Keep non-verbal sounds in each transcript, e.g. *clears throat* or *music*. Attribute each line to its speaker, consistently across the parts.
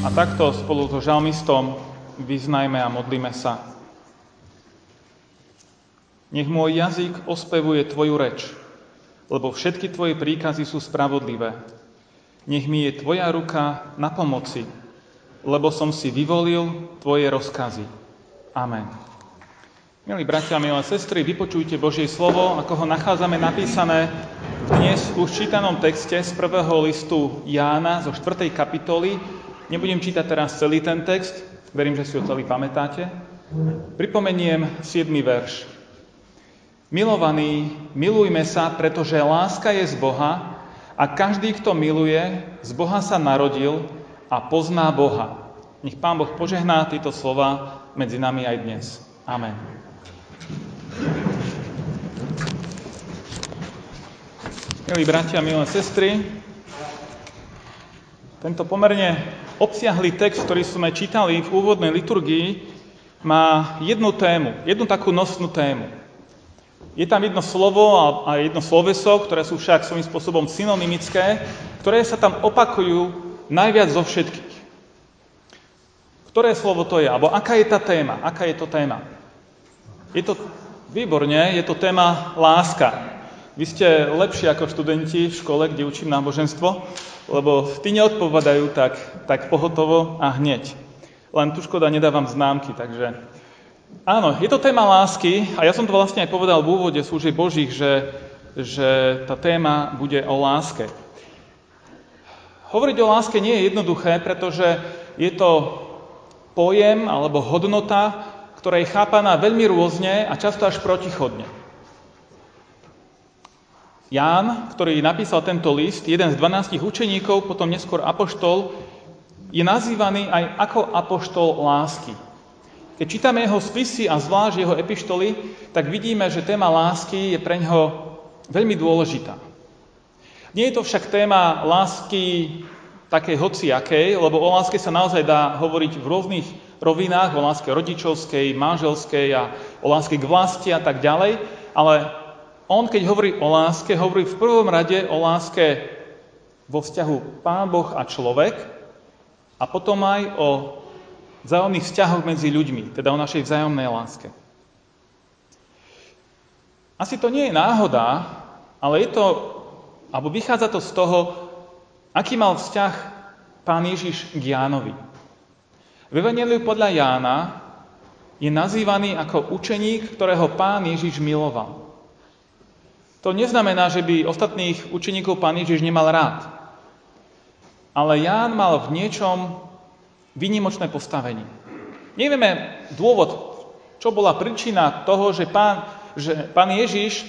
Speaker 1: a takto spolu so žalmistom vyznajme a modlíme sa. Nech môj jazyk ospevuje Tvoju reč, lebo všetky Tvoje príkazy sú spravodlivé. Nech mi je Tvoja ruka na pomoci, lebo som si vyvolil Tvoje rozkazy. Amen. Milí bratia, milé sestry, vypočujte Božie slovo, ako ho nachádzame napísané dnes už v čítanom texte z prvého listu Jána zo 4. kapitoly, Nebudem čítať teraz celý ten text, verím, že si ho celý pamätáte. Pripomeniem 7. verš. Milovaní, milujme sa, pretože láska je z Boha a každý, kto miluje, z Boha sa narodil a pozná Boha. Nech Pán Boh požehná tieto slova medzi nami aj dnes. Amen. Milí bratia, milé sestry, tento pomerne obsiahlý text, ktorý sme čítali v úvodnej liturgii, má jednu tému, jednu takú nosnú tému. Je tam jedno slovo a jedno sloveso, ktoré sú však svojím spôsobom synonymické, ktoré sa tam opakujú najviac zo všetkých. Ktoré slovo to je? Alebo aká je tá téma? Aká je to téma? Je to výborne, je to téma láska. Vy ste lepší ako študenti v škole, kde učím náboženstvo, lebo tí neodpovedajú tak, tak pohotovo a hneď. Len tu škoda nedávam známky, takže... Áno, je to téma lásky a ja som to vlastne aj povedal v úvode služieb Božích, že, že tá téma bude o láske. Hovoriť o láske nie je jednoduché, pretože je to pojem alebo hodnota, ktorá je chápaná veľmi rôzne a často až protichodne. Ján, ktorý napísal tento list, jeden z 12 učeníkov, potom neskôr apoštol, je nazývaný aj ako apoštol lásky. Keď čítame jeho spisy a zvlášť jeho epištoly, tak vidíme, že téma lásky je pre ňoho veľmi dôležitá. Nie je to však téma lásky takej hociakej, lebo o láske sa naozaj dá hovoriť v rôznych rovinách, o láske rodičovskej, manželskej a o láske k vlasti a tak ďalej, ale on, keď hovorí o láske, hovorí v prvom rade o láske vo vzťahu Pán Boh a človek a potom aj o vzájomných vzťahoch medzi ľuďmi, teda o našej vzájomnej láske. Asi to nie je náhoda, ale je to, alebo vychádza to z toho, aký mal vzťah pán Ježiš k Jánovi. V Evangeliu podľa Jána je nazývaný ako učeník, ktorého pán Ježiš miloval. To neznamená, že by ostatných učeníkov pán Ježiš nemal rád. Ale Ján mal v niečom výnimočné postavenie. Nevieme dôvod, čo bola príčina toho, že pán, že pán Ježiš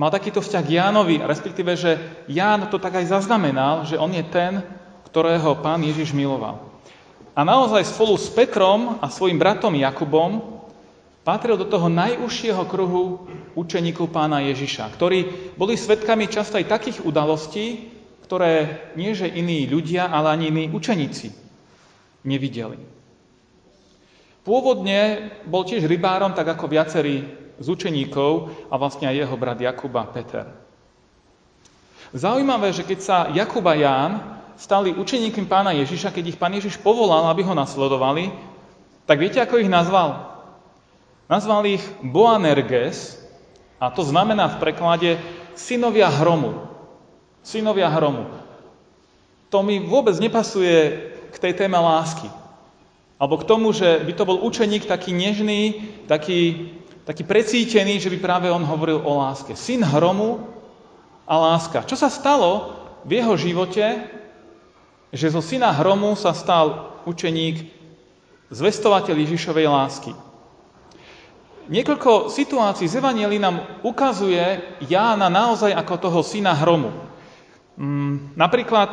Speaker 1: mal takýto vzťah k Jánovi, respektíve, že Ján to tak aj zaznamenal, že on je ten, ktorého pán Ježiš miloval. A naozaj spolu s Petrom a svojim bratom Jakubom Patril do toho najúžšieho kruhu učeníkov pána Ježiša, ktorí boli svetkami často aj takých udalostí, ktoré nie že iní ľudia, ale ani iní učeníci nevideli. Pôvodne bol tiež rybárom, tak ako viacerí z učeníkov a vlastne aj jeho brat Jakuba Peter. Zaujímavé, že keď sa Jakub a Ján stali učeníkmi pána Ježiša, keď ich pán Ježiš povolal, aby ho nasledovali, tak viete, ako ich nazval? Nazval ich Boanerges a to znamená v preklade synovia hromu. Synovia hromu. To mi vôbec nepasuje k tej téme lásky. Alebo k tomu, že by to bol učeník taký nežný, taký, taký precítený, že by práve on hovoril o láske. Syn hromu a láska. Čo sa stalo v jeho živote, že zo syna hromu sa stal učeník, zvestovateľ Ježišovej lásky. Niekoľko situácií z Evanielí nám ukazuje Jána naozaj ako toho syna hromu. Mm, napríklad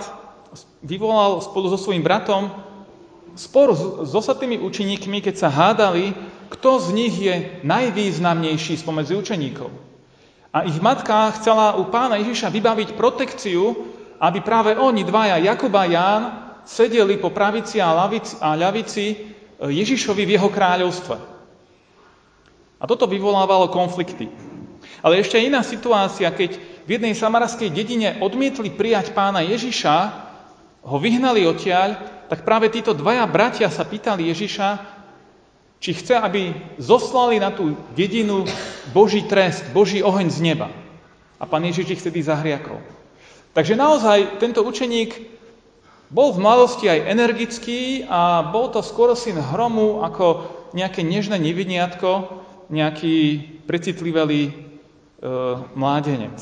Speaker 1: vyvolal spolu so svojím bratom spor s, ostatnými učeníkmi, keď sa hádali, kto z nich je najvýznamnejší spomedzi učeníkov. A ich matka chcela u pána Ježiša vybaviť protekciu, aby práve oni dvaja, Jakub a Ján, sedeli po pravici a, lavici, a ľavici e, Ježišovi v jeho kráľovstve. A toto vyvolávalo konflikty. Ale ešte iná situácia, keď v jednej samarskej dedine odmietli prijať pána Ježiša, ho vyhnali odtiaľ, tak práve títo dvaja bratia sa pýtali Ježiša, či chce, aby zoslali na tú dedinu Boží trest, Boží oheň z neba. A pán Ježiš ich vtedy zahriakol. Takže naozaj tento učeník bol v mladosti aj energický a bol to skoro syn hromu ako nejaké nežné nevidniatko, nejaký precitlivelý e, mládenec.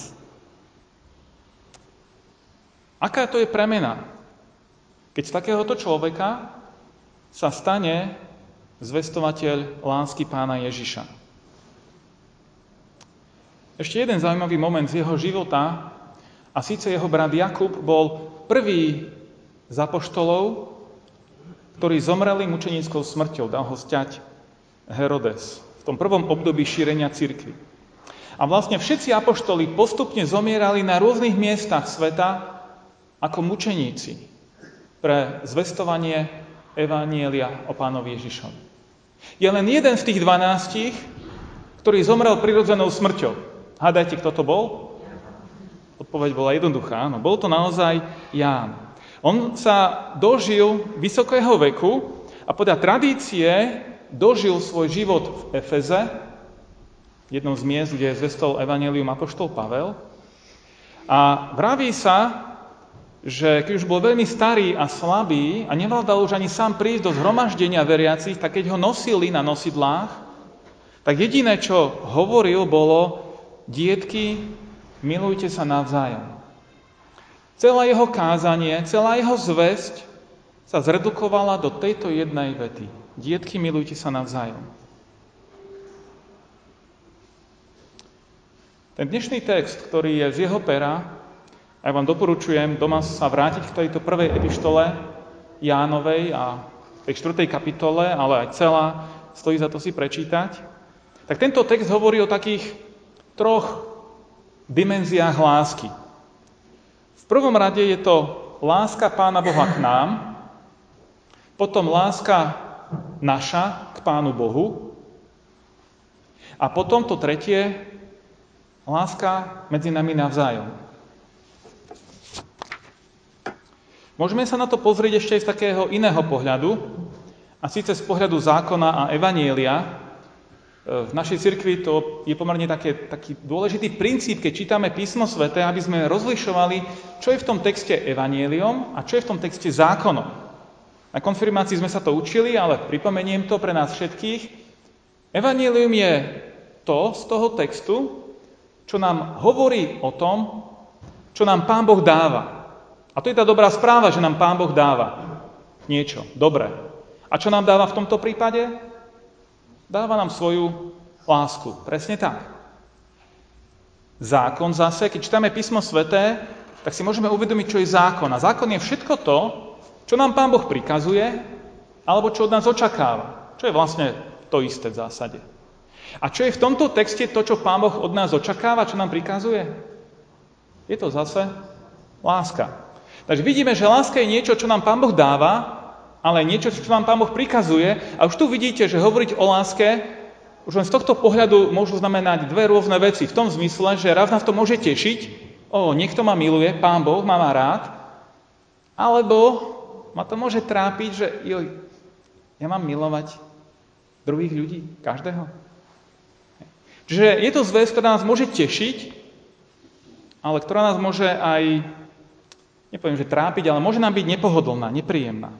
Speaker 1: Aká to je premena? Keď z takéhoto človeka sa stane zvestovateľ lásky pána Ježiša. Ešte jeden zaujímavý moment z jeho života, a síce jeho brat Jakub bol prvý z apoštolov, ktorý zomreli mučenickou smrťou, dal ho sťať Herodes tom prvom období šírenia cirkvy. A vlastne všetci apoštoli postupne zomierali na rôznych miestach sveta ako mučeníci pre zvestovanie Evanielia o pánovi Ježišovi. Je len jeden z tých dvanástich, ktorý zomrel prirodzenou smrťou. Hádajte, kto to bol? Odpoveď bola jednoduchá. Áno, bol to naozaj Ján. On sa dožil vysokého veku a podľa tradície dožil svoj život v Efeze, jednom z miest, kde zvestol Evangelium Apoštol Pavel. A vraví sa, že keď už bol veľmi starý a slabý a nevládal už ani sám prísť do zhromaždenia veriacich, tak keď ho nosili na nosidlách, tak jediné, čo hovoril, bolo dietky, milujte sa navzájom. Celá jeho kázanie, celá jeho zväzť sa zredukovala do tejto jednej vety. Dietky, milujte sa navzájom. Ten dnešný text, ktorý je z jeho pera, ja vám doporučujem doma sa vrátiť k tejto prvej epištole Jánovej a tej štvrtej kapitole, ale aj celá, stojí za to si prečítať. Tak tento text hovorí o takých troch dimenziách lásky. V prvom rade je to láska Pána Boha k nám, potom láska naša k Pánu Bohu a potom to tretie, láska medzi nami navzájom. Môžeme sa na to pozrieť ešte aj z takého iného pohľadu, a síce z pohľadu zákona a evanielia. E, v našej cirkvi to je pomerne také, taký dôležitý princíp, keď čítame písmo svete, aby sme rozlišovali, čo je v tom texte evanieliom a čo je v tom texte zákonom. Na konfirmácii sme sa to učili, ale pripomeniem to pre nás všetkých. Evanielium je to z toho textu, čo nám hovorí o tom, čo nám Pán Boh dáva. A to je tá dobrá správa, že nám Pán Boh dáva niečo dobré. A čo nám dáva v tomto prípade? Dáva nám svoju lásku. Presne tak. Zákon zase, keď čítame písmo sveté, tak si môžeme uvedomiť, čo je zákon. A zákon je všetko to, čo nám Pán Boh prikazuje, alebo čo od nás očakáva. Čo je vlastne to isté v zásade. A čo je v tomto texte to, čo Pán Boh od nás očakáva, čo nám prikazuje? Je to zase láska. Takže vidíme, že láska je niečo, čo nám Pán Boh dáva, ale niečo, čo nám Pán Boh prikazuje. A už tu vidíte, že hovoriť o láske už len z tohto pohľadu môžu znamenať dve rôzne veci. V tom zmysle, že raz nás to môže tešiť, o, niekto ma miluje, Pán Boh ma má rád, alebo ma to môže trápiť, že joj, ja mám milovať druhých ľudí, každého. Čiže je to zväz, ktorá nás môže tešiť, ale ktorá nás môže aj nepoviem, že trápiť, ale môže nám byť nepohodlná, nepríjemná.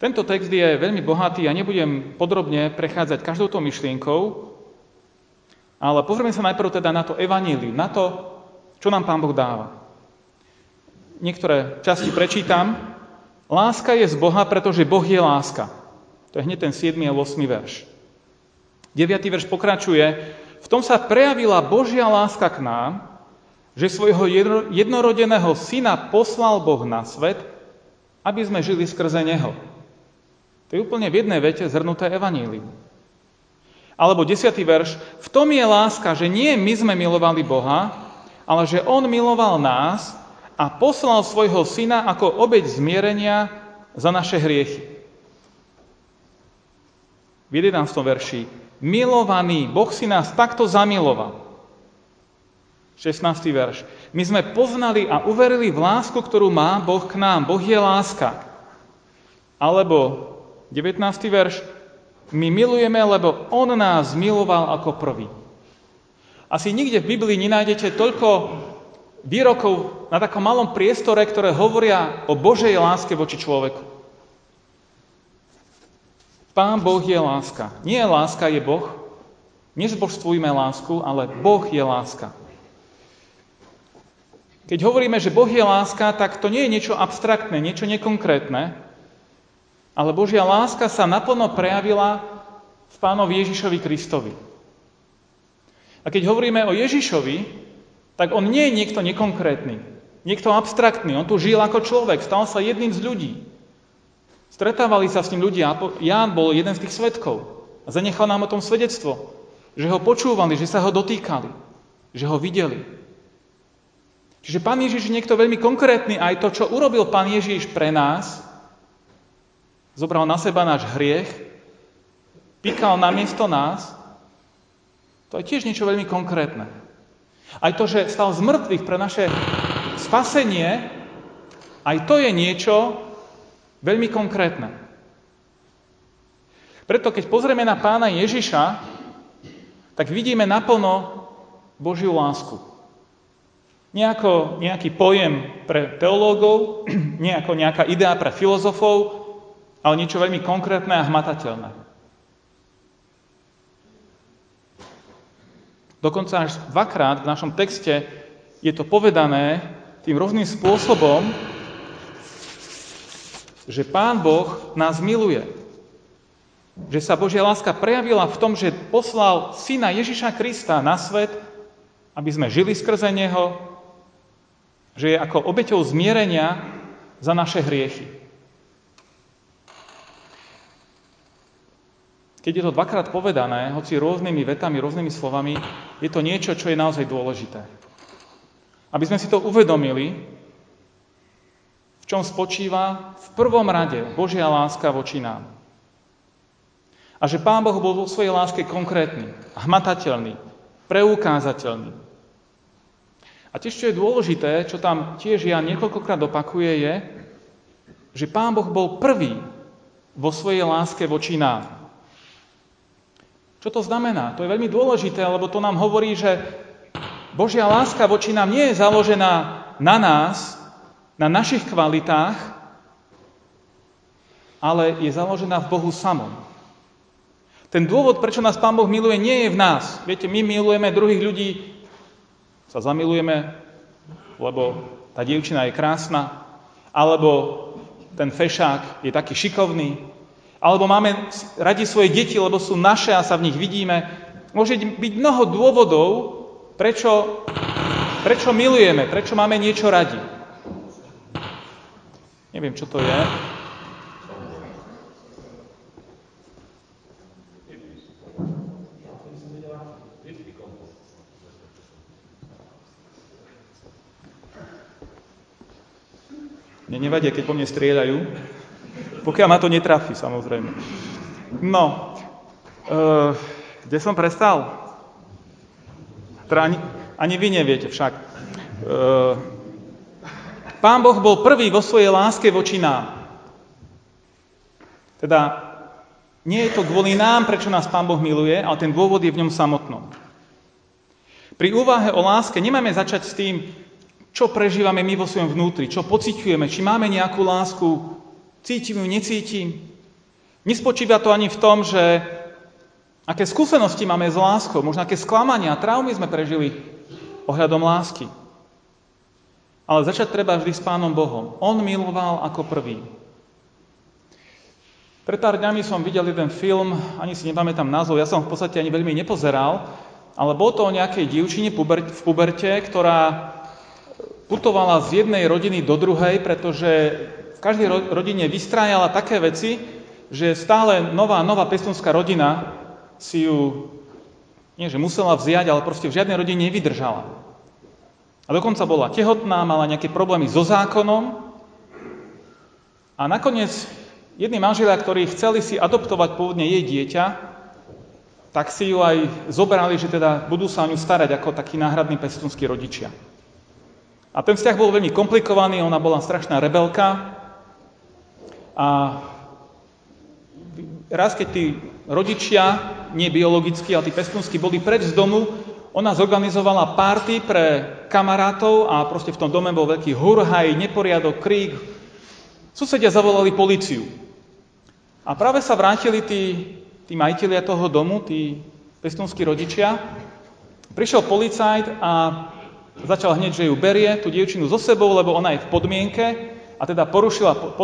Speaker 1: Tento text je veľmi bohatý a nebudem podrobne prechádzať každou tou myšlienkou, ale pozrieme sa najprv teda na to evanílium, na to, čo nám Pán Boh dáva. Niektoré časti prečítam. Láska je z Boha, pretože Boh je láska. To je hneď ten 7. a 8. verš. 9. verš pokračuje. V tom sa prejavila Božia láska k nám, že svojho jednorodeného syna poslal Boh na svet, aby sme žili skrze Neho. To je úplne v jednej vete zhrnuté evanílium. Alebo desiatý verš. V tom je láska, že nie my sme milovali Boha, ale že On miloval nás a poslal svojho syna ako obeď zmierenia za naše hriechy. V 11. verši. Milovaný, Boh si nás takto zamiloval. 16. verš. My sme poznali a uverili v lásku, ktorú má Boh k nám. Boh je láska. Alebo 19. verš. My milujeme, lebo On nás miloval ako prvý. Asi nikde v Biblii nenájdete toľko výrokov na takom malom priestore, ktoré hovoria o Božej láske voči človeku. Pán Boh je láska. Nie láska, je Boh. Nezbožstvujme lásku, ale Boh je láska. Keď hovoríme, že Boh je láska, tak to nie je niečo abstraktné, niečo nekonkrétne, ale Božia láska sa naplno prejavila v pánovi Ježišovi Kristovi. A keď hovoríme o Ježišovi, tak on nie je niekto nekonkrétny, niekto abstraktný. On tu žil ako človek, stal sa jedným z ľudí. Stretávali sa s ním ľudia. Ján bol jeden z tých svetkov. A zanechal nám o tom svedectvo, že ho počúvali, že sa ho dotýkali, že ho videli. Čiže Pán Ježiš je niekto veľmi konkrétny. Aj to, čo urobil Pán Ježiš pre nás, Zobral na seba náš hriech, pýkal na miesto nás, to je tiež niečo veľmi konkrétne. Aj to, že stal z mŕtvych pre naše spasenie, aj to je niečo veľmi konkrétne. Preto keď pozrieme na pána Ježiša, tak vidíme naplno Božiu lásku. Nie ako nejaký pojem pre teológov, *clears throat* nie ako nejaká idea pre filozofov, ale niečo veľmi konkrétne a hmatateľné. Dokonca až dvakrát v našom texte je to povedané tým rôznym spôsobom, že Pán Boh nás miluje. Že sa Božia láska prejavila v tom, že poslal Syna Ježiša Krista na svet, aby sme žili skrze Neho, že je ako obeťou zmierenia za naše hriechy. Keď je to dvakrát povedané, hoci rôznymi vetami, rôznymi slovami, je to niečo, čo je naozaj dôležité. Aby sme si to uvedomili, v čom spočíva v prvom rade Božia láska voči nám. A že Pán Boh bol vo svojej láske konkrétny, hmatateľný, preukázateľný. A tiež, čo je dôležité, čo tam tiež ja niekoľkokrát opakuje, je, že Pán Boh bol prvý vo svojej láske voči nám. Čo to znamená? To je veľmi dôležité, lebo to nám hovorí, že Božia láska voči nám nie je založená na nás, na našich kvalitách, ale je založená v Bohu samom. Ten dôvod, prečo nás Pán Boh miluje, nie je v nás. Viete, my milujeme druhých ľudí, sa zamilujeme, lebo tá dievčina je krásna, alebo ten fešák je taký šikovný, alebo máme radi svoje deti, lebo sú naše a sa v nich vidíme. Môže byť mnoho dôvodov, prečo, prečo milujeme, prečo máme niečo radi. Neviem, čo to je. Mne nevadí, keď po mne strieľajú. Pokiaľ ma to netrafí, samozrejme. No, uh, kde som prestal? Teda ani, ani vy neviete však. Uh, Pán Boh bol prvý vo svojej láske voči nám. Teda nie je to kvôli nám, prečo nás Pán Boh miluje, ale ten dôvod je v ňom samotnom. Pri úvahe o láske nemáme začať s tým, čo prežívame my vo svojom vnútri, čo pociťujeme, či máme nejakú lásku, Cítim ju, necítim. Nespočíva to ani v tom, že aké skúsenosti máme s láskou, možno aké sklamania, traumy sme prežili ohľadom lásky. Ale začať treba vždy s Pánom Bohom. On miloval ako prvý. Pred pár dňami som videl jeden film, ani si nepamätám názov, ja som v podstate ani veľmi nepozeral, ale bol to o nejakej dievčine v puberte, ktorá putovala z jednej rodiny do druhej, pretože v každej rodine vystrájala také veci, že stále nová, nová pestonská rodina si ju, nie že musela vziať, ale proste v žiadnej rodine nevydržala. A dokonca bola tehotná, mala nejaké problémy so zákonom a nakoniec jedni manželia, ktorí chceli si adoptovať pôvodne jej dieťa, tak si ju aj zobrali, že teda budú sa o ňu starať ako takí náhradní pestunskí rodičia. A ten vzťah bol veľmi komplikovaný, ona bola strašná rebelka a raz, keď tí rodičia, nie biologickí, ale tí pestunskí, boli preč z domu, ona zorganizovala párty pre kamarátov a proste v tom dome bol veľký hurhaj, neporiadok, krík. Susedia zavolali policiu. A práve sa vrátili tí, tí majiteľia toho domu, tí pestunskí rodičia. Prišiel policajt a začal hneď, že ju berie, tú dievčinu so sebou, lebo ona je v podmienke a teda porušila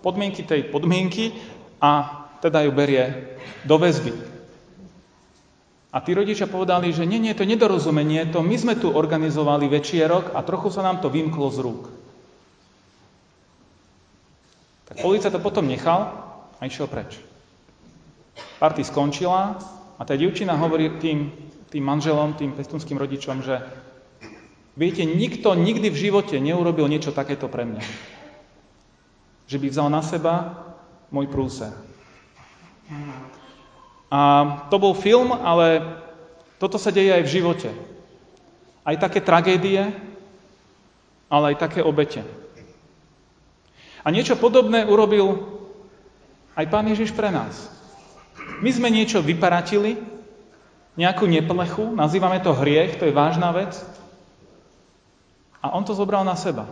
Speaker 1: podmienky tej podmienky a teda ju berie do väzby. A tí rodičia povedali, že nie, nie, to nedorozumenie, to my sme tu organizovali večierok a trochu sa nám to vymklo z rúk. Tak policia to potom nechal a išiel preč. Party skončila a tá dievčina hovorí tým, tým manželom, tým pestunským rodičom, že viete, nikto nikdy v živote neurobil niečo takéto pre mňa. Že by vzal na seba môj prúser. A to bol film, ale toto sa deje aj v živote. Aj také tragédie, ale aj také obete. A niečo podobné urobil aj Pán Ježiš pre nás. My sme niečo vyparatili, nejakú neplechu, nazývame to hriech, to je vážna vec. A on to zobral na seba.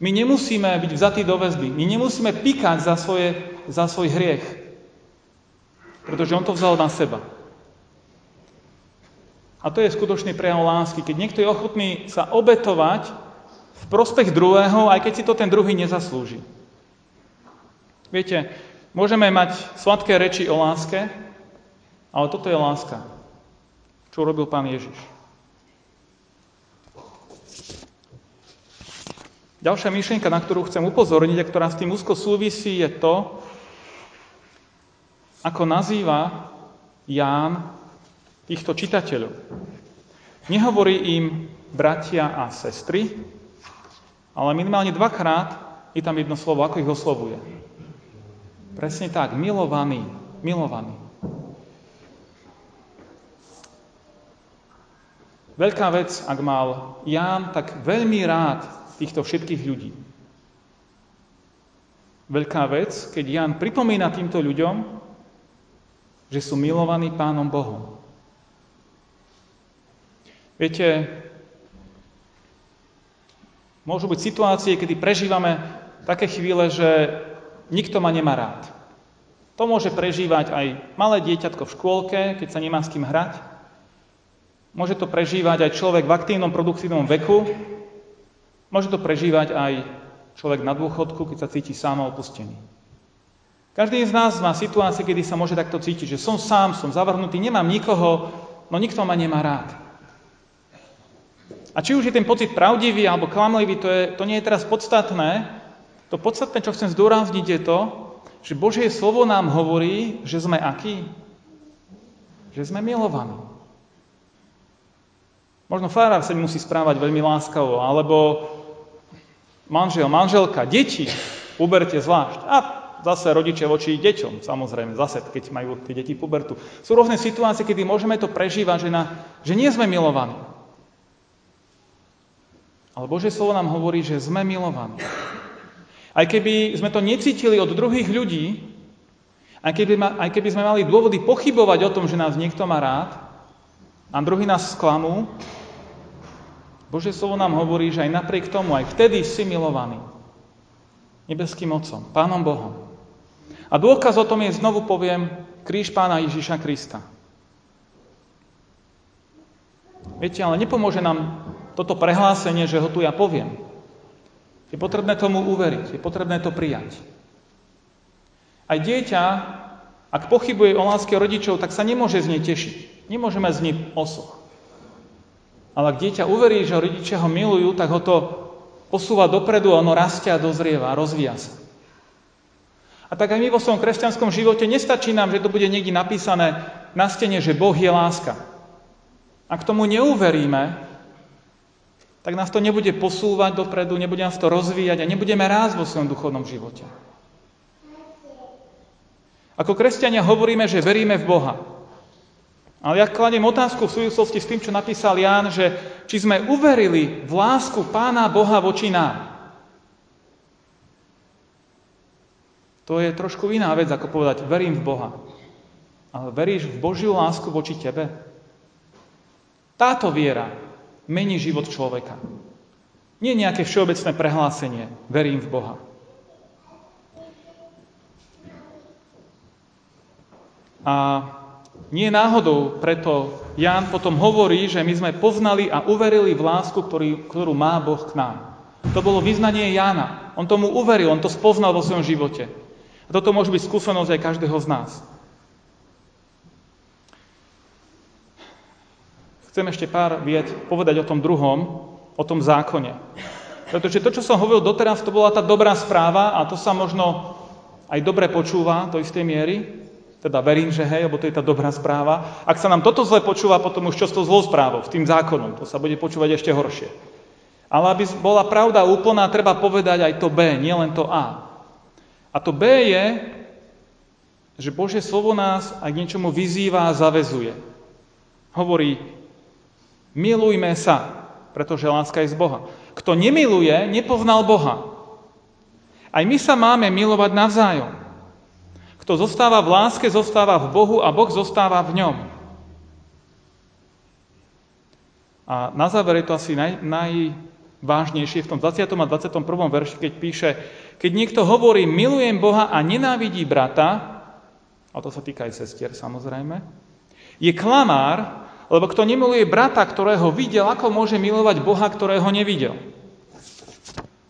Speaker 1: My nemusíme byť vzatí do väzby, my nemusíme pikať za, svoje, za svoj hriech. Pretože on to vzal na seba. A to je skutočný prejav lásky, keď niekto je ochotný sa obetovať v prospech druhého, aj keď si to ten druhý nezaslúži. Viete, môžeme mať sladké reči o láske, ale toto je láska, čo urobil pán Ježiš. Ďalšia myšlienka, na ktorú chcem upozorniť a ktorá s tým úzko súvisí, je to, ako nazýva Ján týchto čitateľov. Nehovorí im bratia a sestry, ale minimálne dvakrát je tam jedno slovo, ako ich oslovuje. Presne tak, milovaný, milovaný. Veľká vec, ak mal Ján tak veľmi rád týchto všetkých ľudí. Veľká vec, keď Ján pripomína týmto ľuďom, že sú milovaní Pánom Bohom. Viete, môžu byť situácie, kedy prežívame také chvíle, že nikto ma nemá rád. To môže prežívať aj malé dieťatko v škôlke, keď sa nemá s kým hrať. Môže to prežívať aj človek v aktívnom produktívnom veku. Môže to prežívať aj človek na dôchodku, keď sa cíti sám opustený. Každý z nás má situácie, kedy sa môže takto cítiť, že som sám, som zavrhnutý, nemám nikoho, no nikto ma nemá rád. A či už je ten pocit pravdivý alebo klamlivý, to, je, to nie je teraz podstatné. To podstatné, čo chcem zdôrazniť, je to, že Božie slovo nám hovorí, že sme akí? Že sme milovaní. Možno farár sa musí správať veľmi láskavo, alebo manžel, manželka, deti, uberte zvlášť. A zase rodičia voči deťom, samozrejme, zase, keď majú tie deti pubertu. Sú rôzne situácie, kedy môžeme to prežívať, že, na, že nie sme milovaní. Ale Božie slovo nám hovorí, že sme milovaní. Aj keby sme to necítili od druhých ľudí, aj keby, aj keby sme mali dôvody pochybovať o tom, že nás niekto má rád, a druhý nás sklamú, Božie slovo nám hovorí, že aj napriek tomu, aj vtedy si milovaný nebeským Otcom, Pánom Bohom. A dôkaz o tom je, znovu poviem, kríž pána Ježiša Krista. Viete, ale nepomôže nám toto prehlásenie, že ho tu ja poviem. Je potrebné tomu uveriť, je potrebné to prijať. Aj dieťa, ak pochybuje o láske rodičov, tak sa nemôže z nej tešiť. Nemôžeme z nej osoch. Ale ak dieťa uverí, že rodičia ho milujú, tak ho to posúva dopredu a ono rastia, dozrieva, rozvíja sa. A tak aj my vo svojom kresťanskom živote nestačí nám, že to bude niekde napísané na stene, že Boh je láska. Ak tomu neuveríme, tak nás to nebude posúvať dopredu, nebude nás to rozvíjať a nebudeme rásť vo svojom duchovnom živote. Ako kresťania hovoríme, že veríme v Boha. Ale ja kladiem otázku v súvislosti s tým, čo napísal Ján, že či sme uverili v lásku Pána Boha voči nám. To je trošku iná vec, ako povedať, verím v Boha. Ale veríš v Božiu lásku voči tebe? Táto viera mení život človeka. Nie nejaké všeobecné prehlásenie, verím v Boha. A nie náhodou preto Ján potom hovorí, že my sme poznali a uverili v lásku, ktorý, ktorú má Boh k nám. To bolo vyznanie Jána. On tomu uveril, on to spoznal vo svojom živote. A toto môže byť skúsenosť aj každého z nás. Chcem ešte pár vied povedať o tom druhom, o tom zákone. Pretože to, čo som hovoril doteraz, to bola tá dobrá správa a to sa možno aj dobre počúva do istej miery. Teda verím, že hej, lebo to je tá dobrá správa. Ak sa nám toto zle počúva, potom už čo s tou zlou správou, s tým zákonom, to sa bude počúvať ešte horšie. Ale aby bola pravda úplná, treba povedať aj to B, nielen to A. A to B je, že Božie slovo nás aj k niečomu vyzýva a zavezuje. Hovorí, milujme sa, pretože láska je z Boha. Kto nemiluje, nepoznal Boha. Aj my sa máme milovať navzájom. Kto zostáva v láske, zostáva v Bohu a Boh zostáva v ňom. A na záver je to asi naj, najvážnejšie v tom 20. a 21. verši, keď píše, keď niekto hovorí, milujem Boha a nenávidí brata, a to sa týka aj sestier samozrejme, je klamár, lebo kto nemiluje brata, ktorého videl, ako môže milovať Boha, ktorého nevidel?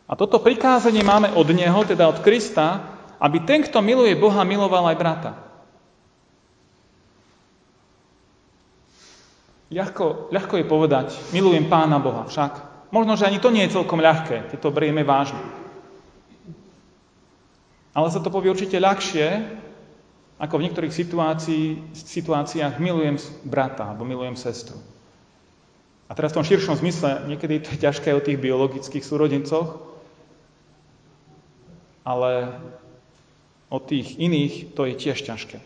Speaker 1: A toto prikázanie máme od Neho, teda od Krista, aby ten, kto miluje Boha, miloval aj brata. Ľahko, ľahko je povedať, milujem Pána Boha, však možno, že ani to nie je celkom ľahké, keď to berieme vážne. Ale sa to povie určite ľahšie, ako v niektorých situácii, situáciách milujem brata alebo milujem sestru. A teraz v tom širšom zmysle, niekedy to je ťažké o tých biologických súrodencoch, ale o tých iných to je tiež ťažké.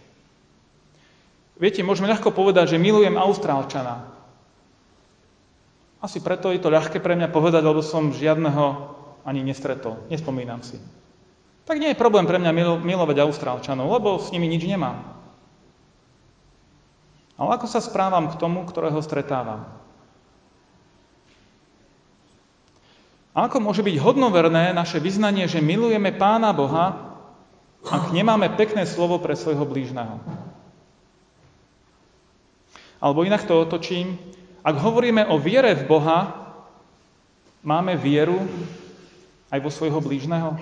Speaker 1: Viete, môžeme ľahko povedať, že milujem Austrálčana. Asi preto je to ľahké pre mňa povedať, lebo som žiadneho ani nestretol. Nespomínam si tak nie je problém pre mňa milovať Austrálčanov, lebo s nimi nič nemám. Ale ako sa správam k tomu, ktorého stretávam? A ako môže byť hodnoverné naše vyznanie, že milujeme Pána Boha, ak nemáme pekné slovo pre svojho blížneho? Alebo inak to otočím, ak hovoríme o viere v Boha, máme vieru aj vo svojho blížneho?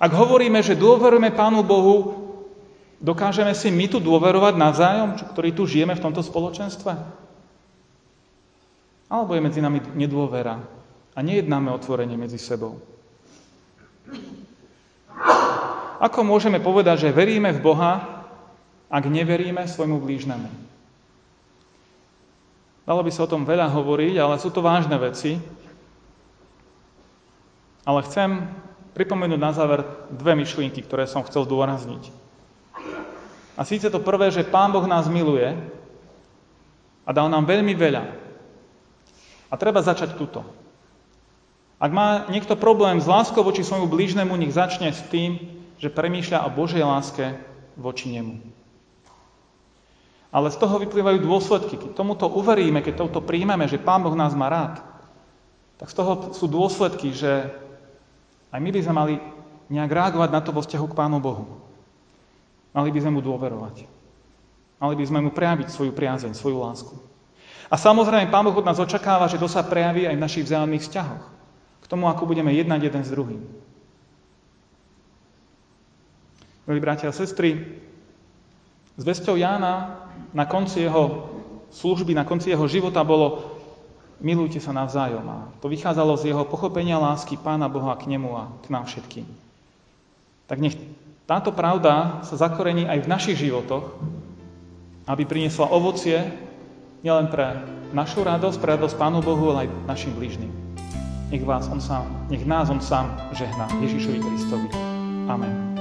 Speaker 1: Ak hovoríme, že dôverujeme Pánu Bohu, dokážeme si my tu dôverovať navzájom, ktorí tu žijeme v tomto spoločenstve? Alebo je medzi nami nedôvera a nejednáme otvorenie medzi sebou? Ako môžeme povedať, že veríme v Boha, ak neveríme svojmu blížnemu? Dalo by sa o tom veľa hovoriť, ale sú to vážne veci. Ale chcem pripomenúť na záver dve myšlienky, ktoré som chcel zdôrazniť. A síce to prvé, že Pán Boh nás miluje a dal nám veľmi veľa. A treba začať tuto. Ak má niekto problém s láskou voči svojmu blížnemu, nech začne s tým, že premýšľa o Božej láske voči nemu. Ale z toho vyplývajú dôsledky. Keď tomuto uveríme, keď toto príjmeme, že Pán Boh nás má rád, tak z toho sú dôsledky, že aj my by sme mali nejak reagovať na to vo vzťahu k Pánu Bohu. Mali by sme mu dôverovať. Mali by sme mu prejaviť svoju priazeň, svoju lásku. A samozrejme, Pán Boh od nás očakáva, že to sa prejaví aj v našich vzájomných vzťahoch. K tomu, ako budeme jednať jeden s druhým. Milí bratia a sestry, zvesťou Jána na konci jeho služby, na konci jeho života bolo milujte sa navzájom. A to vychádzalo z jeho pochopenia lásky Pána Boha k nemu a k nám všetkým. Tak nech táto pravda sa zakorení aj v našich životoch, aby priniesla ovocie nielen pre našu radosť, pre radosť Pánu Bohu, ale aj našim blížnym. Nech, vás on sám, nech nás On sám žehná Ježišovi Kristovi. Amen.